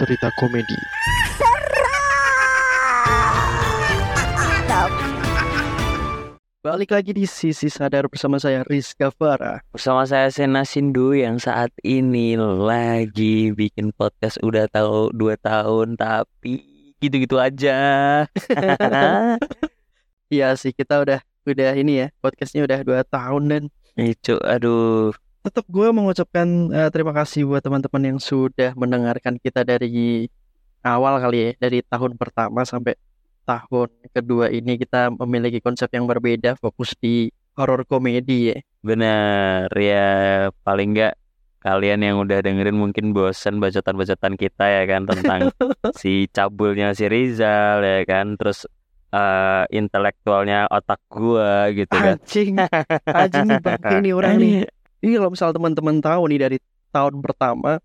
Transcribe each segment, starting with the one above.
cerita komedi. Balik lagi di Sisi Sadar bersama saya Rizka Farah. Bersama saya Sena Sindu yang saat ini lagi bikin podcast udah tahu dua tahun tapi gitu-gitu aja. Iya sih kita udah udah ini ya podcastnya udah dua tahun dan Itu aduh tetap gue mengucapkan eh, terima kasih buat teman-teman yang sudah mendengarkan kita dari awal kali ya dari tahun pertama sampai tahun kedua ini kita memiliki konsep yang berbeda fokus di horror komedi ya. bener ya paling nggak kalian yang udah dengerin mungkin bosen bacotan-bacotan kita ya kan tentang si cabulnya si Rizal ya kan terus eh, intelektualnya otak gua gitu kan. Anjing, anjing nih nih orang nih. Ini kalau misal teman-teman tahu nih dari tahun pertama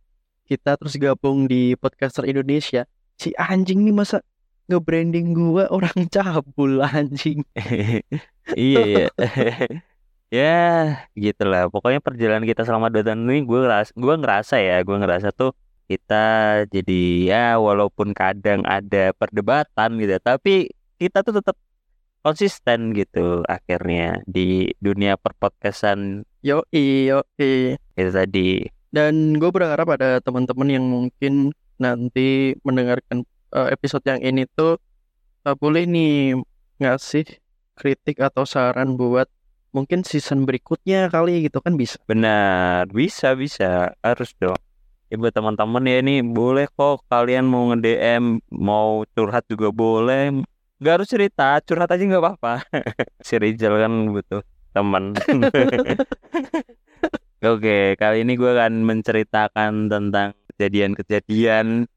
kita terus gabung di podcaster Indonesia, si anjing nih masa nge-branding gua orang cabul anjing. Iya iya. ya gitulah. Pokoknya perjalanan kita selama dua tahun ini gue ngerasa, gue ngerasa ya, gue ngerasa tuh kita jadi ya walaupun kadang ada perdebatan gitu, tapi kita tuh tetap konsisten gitu akhirnya di dunia perpodcastan Yo yo itu tadi. Dan gue berharap ada teman-teman yang mungkin nanti mendengarkan eh, episode yang ini tuh eh, boleh nih ngasih kritik atau saran buat mungkin season berikutnya kali gitu kan bisa. Benar, bisa bisa, harus dong. Ya buat teman-teman ya ini boleh kok kalian mau nge-DM, mau curhat juga boleh. Gak harus cerita, curhat aja nggak apa-apa. si Rizal kan butuh teman. Oke, kali ini gue akan menceritakan tentang kejadian-kejadian.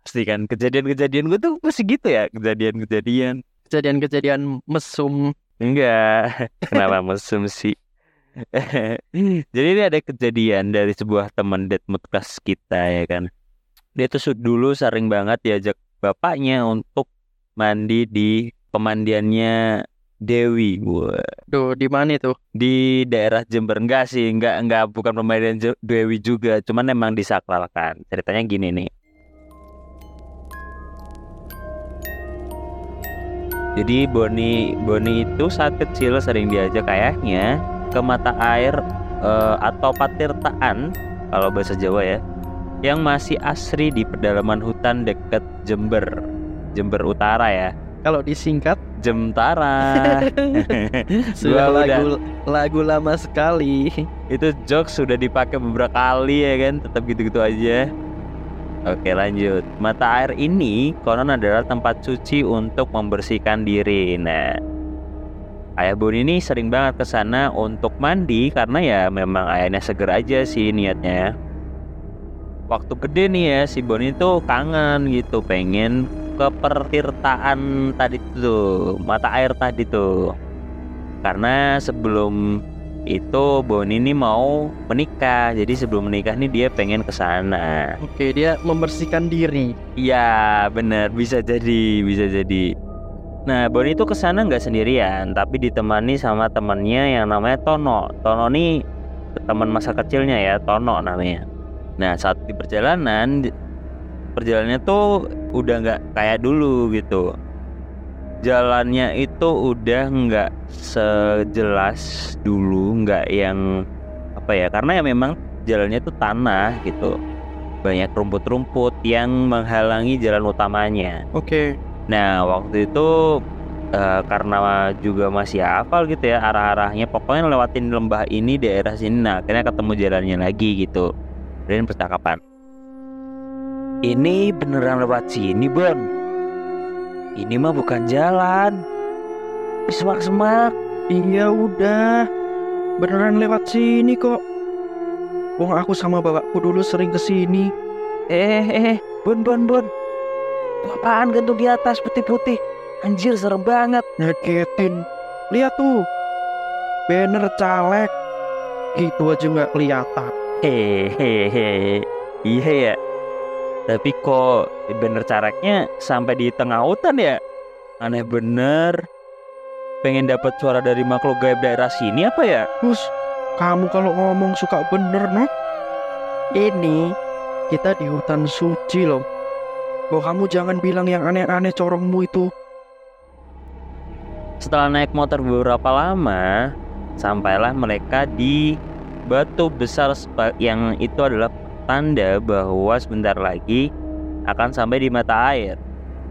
Pasti kan kejadian-kejadian gue tuh pasti gitu ya, kejadian-kejadian. Kejadian-kejadian mesum Enggak, kenapa mesum sih? Jadi ini ada kejadian dari sebuah teman deadmood kelas kita ya kan. Dia tuh dulu sering banget diajak bapaknya untuk mandi di pemandiannya Dewi. Wah, Duh, di mana itu? di daerah Jember enggak sih, enggak enggak bukan pemandian Je- Dewi juga, cuman emang disakralkan. Ceritanya gini nih. Jadi Boni Boni itu saat kecil sering diajak ayahnya ke mata air eh, atau patirtaan kalau bahasa Jawa ya, yang masih asri di pedalaman hutan dekat Jember, Jember Utara ya, Kalau disingkat Jemtara. sudah Gua udah- lagu lagu lama sekali. itu jokes sudah dipakai beberapa kali ya kan, tetap gitu-gitu aja. Oke lanjut. Mata air ini konon adalah tempat suci untuk membersihkan diri. Nah, Ayah Boni ini sering banget ke sana untuk mandi karena ya memang ayahnya seger aja sih niatnya. Waktu gede nih ya si Boni tuh kangen gitu, pengen ke pertirtaan tadi tuh, mata air tadi tuh. Karena sebelum itu Boni ini mau menikah, jadi sebelum menikah nih dia pengen ke sana. Oke, dia membersihkan diri. Iya bener bisa jadi bisa jadi. Nah Boni itu ke sana nggak sendirian tapi ditemani sama temannya yang namanya Tono. Tono nih teman masa kecilnya ya Tono namanya. Nah saat di perjalanan perjalanannya tuh udah nggak kayak dulu gitu. Jalannya itu udah nggak sejelas dulu nggak yang apa ya karena ya memang jalannya itu tanah gitu banyak rumput-rumput yang menghalangi jalan utamanya. Oke. Nah, waktu itu eh, karena juga masih hafal gitu ya arah-arahnya, pokoknya lewatin lembah ini daerah sini. Nah, akhirnya ketemu jalannya lagi gitu. Dan percakapan. Ini beneran lewat sini, Bon. Ini mah bukan jalan. Semak-semak. Iya udah. Beneran lewat sini kok. Wong aku sama bapakku dulu sering ke sini. Eh, eh, Bon, Bon, Bon. Apaan gantung di atas putih-putih? Anjir, serem banget. Ngagetin. Lihat tuh. Banner caleg. Gitu aja nggak kelihatan. Hehehe, iya ya. Tapi kok bener careknya sampai di tengah hutan ya? Aneh bener. Pengen dapat suara dari makhluk gaib daerah sini apa ya? Terus kamu kalau ngomong suka bener noh. Ini kita di hutan suci loh. Oh kamu jangan bilang yang aneh-aneh corongmu itu. Setelah naik motor beberapa lama, sampailah mereka di batu besar yang itu adalah tanda bahwa sebentar lagi akan sampai di mata air.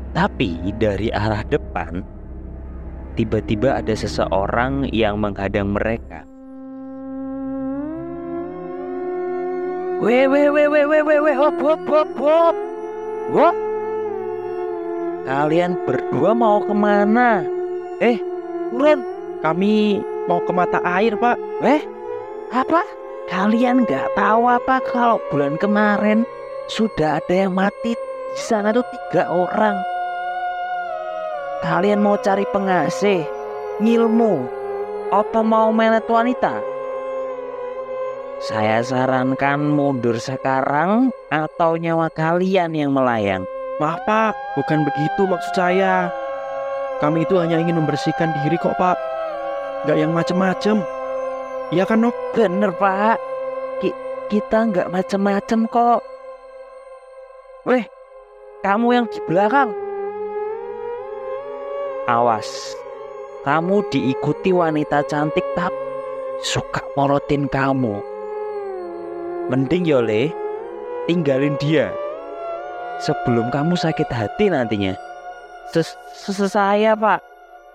Tapi dari arah depan, tiba-tiba ada seseorang yang menghadang mereka. Weh, weh, weh, weh, weh, weh, weh, hop, hop, hop, hop. Wah, kalian berdua mau ke mana? Eh, turun. Kami mau ke mata air, Pak. Eh, apa? Kalian nggak tahu apa kalau bulan kemarin sudah ada yang mati di sana tuh tiga orang. Kalian mau cari pengasih, ngilmu, apa mau menet wanita? Saya sarankan mundur sekarang atau nyawa kalian yang melayang. Maaf, Pak. Bukan begitu maksud saya. Kami itu hanya ingin membersihkan diri kok, Pak. Gak yang macem-macem. Iya kan, Nok? Bener pak. Ki- Kita nggak macem-macem kok. Weh Kamu yang di belakang. Awas Kamu diikuti wanita cantik tapi Suka morotin kamu. Mending Yole Tinggalin dia. Sebelum kamu sakit hati nantinya. Ses Saya pak.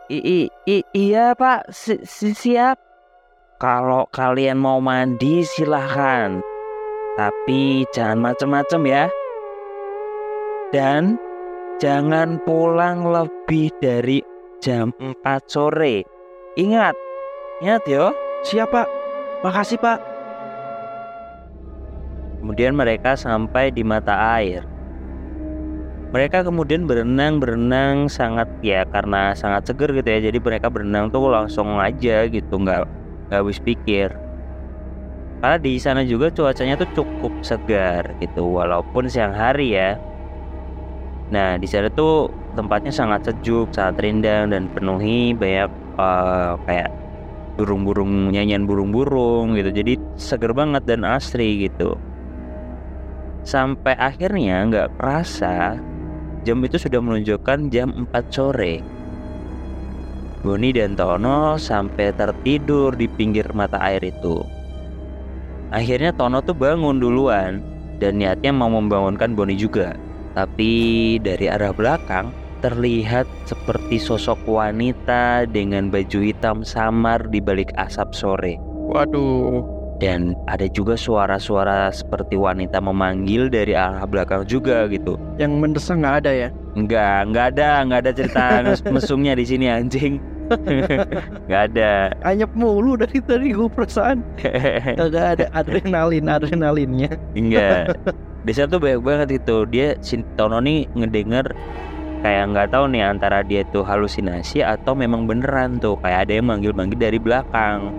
I, i- i- iya pak. Si- siap kalau kalian mau mandi silahkan Tapi jangan macem-macem ya. Dan jangan pulang lebih dari jam 4 sore. Ingat Ingat yo. Siap, Pak. Makasih, Pak. Kemudian mereka sampai di mata air. Mereka kemudian berenang berenang sangat ya karena sangat seger gitu ya. Jadi mereka berenang tuh langsung aja gitu. Nggak nggak habis pikir. Karena di sana juga cuacanya tuh cukup segar gitu walaupun siang hari ya. Nah di sana tuh tempatnya sangat sejuk sangat rindang dan penuhi banyak eh, kayak burung-burung nyanyian burung-burung gitu. Jadi seger banget dan asri gitu. Sampai akhirnya nggak kerasa jam itu sudah menunjukkan jam 4 sore Boni dan Tono sampai tertidur di pinggir mata air itu. Akhirnya Tono tuh bangun duluan dan niatnya mau membangunkan Boni juga. Tapi dari arah belakang terlihat seperti sosok wanita dengan baju hitam samar di balik asap sore. Waduh. Dan ada juga suara-suara seperti wanita memanggil dari arah belakang juga gitu. Yang mendesak nggak ada ya? Enggak, enggak ada, enggak ada cerita mes- mesumnya di sini anjing. Enggak ada. Anyep mulu dari tadi gue perasaan. Gak ada adrenalin, adrenalinnya. Enggak. Desa tuh banyak banget itu. Dia si Tono nih ngedenger kayak nggak tahu nih antara dia tuh halusinasi atau memang beneran tuh kayak ada yang manggil-manggil dari belakang.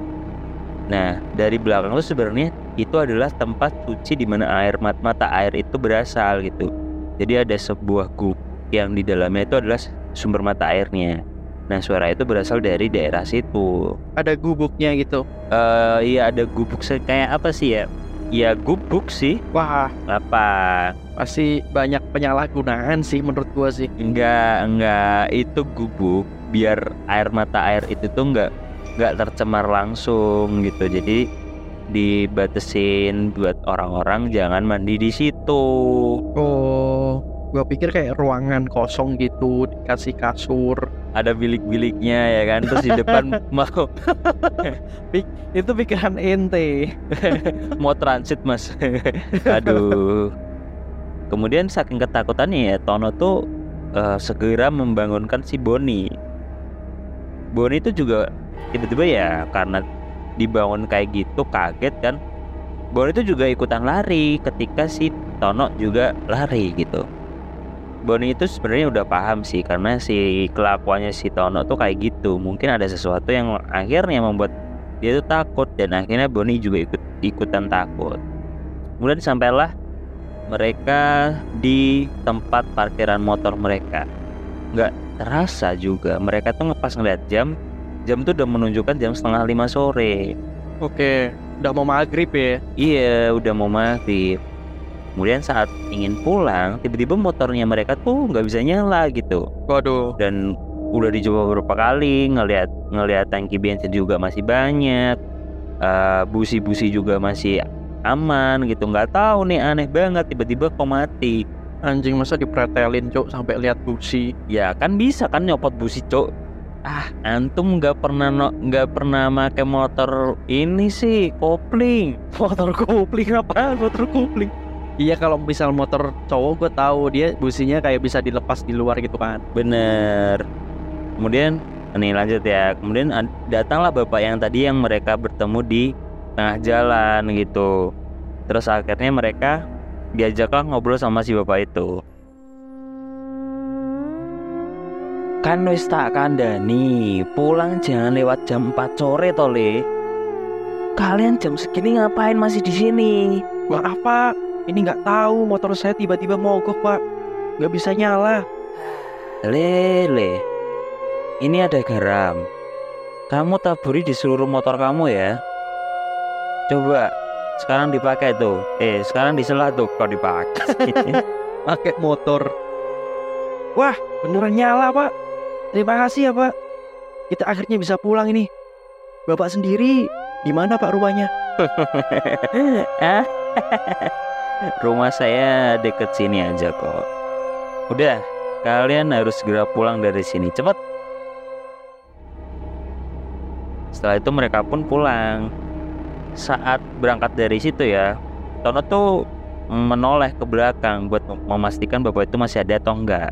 Nah, dari belakang tuh sebenarnya itu adalah tempat suci di mana air mat mata air itu berasal gitu. Jadi ada sebuah gub yang di dalamnya itu adalah sumber mata airnya. Nah, suara itu berasal dari daerah situ. Ada gubuknya gitu. Eh iya ada gubuk kayak apa sih ya? Ya gubuk sih. Wah, Apa? pasti banyak penyalahgunaan sih menurut gua sih. Enggak, enggak itu gubuk biar air mata air itu tuh enggak enggak tercemar langsung gitu. Jadi dibatasin buat orang-orang jangan mandi di situ. Oh, gua pikir kayak ruangan kosong gitu, dikasih kasur. Ada bilik-biliknya ya kan. Terus di depan mau Itu pikiran ente. mau transit mas. Aduh. Kemudian saking ketakutannya ya Tono tuh eh, segera membangunkan si Boni. Boni itu juga tiba-tiba ya karena dibangun kayak gitu kaget kan. Boni itu juga ikutan lari ketika si Tono juga lari gitu. Boni itu sebenarnya udah paham sih karena si kelakuannya si Tono tuh kayak gitu. Mungkin ada sesuatu yang akhirnya membuat dia tuh takut dan akhirnya Boni juga ikut ikutan takut. Kemudian sampailah mereka di tempat parkiran motor mereka. Nggak terasa juga mereka tuh ngepas ngeliat jam, jam tuh udah menunjukkan jam setengah lima sore. Oke, udah mau maghrib ya. Iya, udah mau maghrib. Kemudian saat ingin pulang tiba-tiba motornya mereka tuh nggak bisa nyala gitu Waduh. dan udah dicoba beberapa kali ngelihat ngelihat tangki bensin juga masih banyak eh, busi-busi juga masih aman gitu nggak tahu nih aneh banget tiba-tiba kok mati Anjing masa dipretelin cuk sampai lihat busi. ya kan bisa kan nyopot busi cok ah antum nggak pernah no- nggak pernah make motor ini sih kopling Motor kopling apa? Motor kopling. Iya kalau misal motor cowok gue tahu dia businya kayak bisa dilepas di luar gitu kan. bener. Kemudian nih lanjut ya. Kemudian datanglah bapak yang tadi yang mereka bertemu di tengah jalan gitu. Terus akhirnya mereka diajaklah ngobrol sama si bapak itu. Kan wis tak kandani pulang jangan lewat jam 4 sore tole kalian jam segini ngapain masih di sini? Maaf pak, ini nggak tahu motor saya tiba-tiba mogok pak, nggak bisa nyala. Lele, ini ada garam. Kamu taburi di seluruh motor kamu ya. Coba sekarang dipakai tuh. Eh, sekarang disela tuh kau dipakai. Pakai motor. Wah, beneran nyala pak. Terima kasih ya pak. Kita akhirnya bisa pulang ini. Bapak sendiri, di mana pak rumahnya? Ah, Rumah saya deket sini aja kok. Udah, kalian harus segera pulang dari sini. Cepet. Setelah itu mereka pun pulang. Saat berangkat dari situ ya, Tono tuh menoleh ke belakang buat mem- memastikan bapak itu masih ada atau enggak.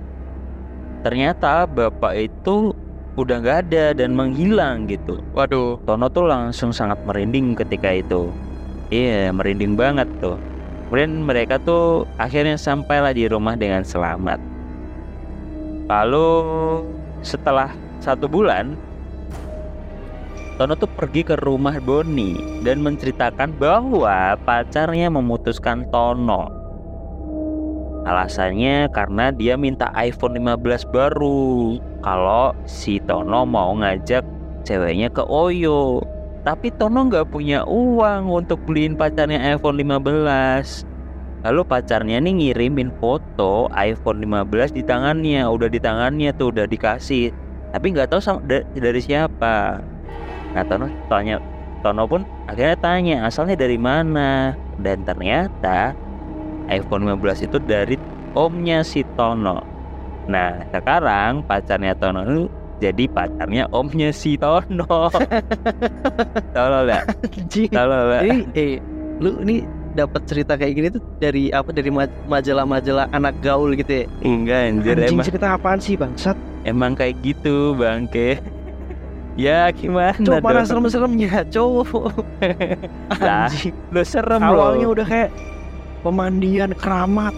Ternyata bapak itu udah nggak ada dan menghilang gitu. Waduh, Tono tuh langsung sangat merinding ketika itu. Iya, merinding banget tuh. Kemudian mereka tuh akhirnya sampailah di rumah dengan selamat. Lalu setelah satu bulan, Tono tuh pergi ke rumah Boni dan menceritakan bahwa pacarnya memutuskan Tono. Alasannya karena dia minta iPhone 15 baru. Kalau si Tono mau ngajak ceweknya ke Oyo. Tapi Tono nggak punya uang untuk beliin pacarnya iPhone 15. Lalu pacarnya nih ngirimin foto iPhone 15 di tangannya, udah di tangannya tuh udah dikasih. Tapi nggak tahu sama, da- dari siapa. Nah Tono tanya, Tono pun akhirnya tanya asalnya dari mana. Dan ternyata iPhone 15 itu dari omnya si Tono. Nah sekarang pacarnya Tono jadi pacarnya omnya si Tono. Tolol anjing. tolol ya. Jadi, eh, lu ini dapat cerita kayak gini tuh dari apa? Dari ma- majalah-majalah anak gaul gitu ya? Enggak anjir Anjing emang, cerita apaan sih bangsat? emang kayak gitu bangke. ya gimana mana dong? serem-seremnya, cowok. Lah, Anjing. Lu serem Awalnya loh. udah kayak pemandian keramat,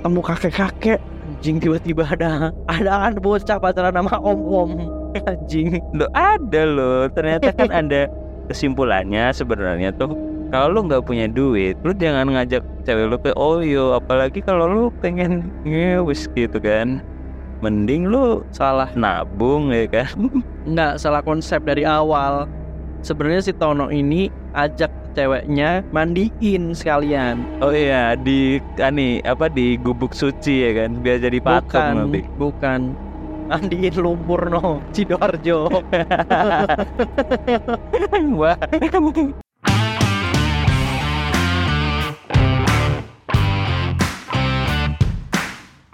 temu kakek-kakek. Anjing tiba-tiba ada ada kan bocah pacaran sama om-om. Anjing. Lo ada loh. Ternyata kan ada kesimpulannya sebenarnya tuh kalau lu nggak punya duit, lu jangan ngajak cewek lu ke Oyo, apalagi kalau lu pengen ngewis gitu kan. Mending lu Salah. nabung ya kan. Nggak salah konsep dari awal. Sebenarnya si Tono ini ajak ceweknya mandiin sekalian. Oh iya, di ani apa di gubuk suci ya kan, biar jadi patung bukan, nanti. bukan. Mandiin lumpur no, Sidoarjo. Wah,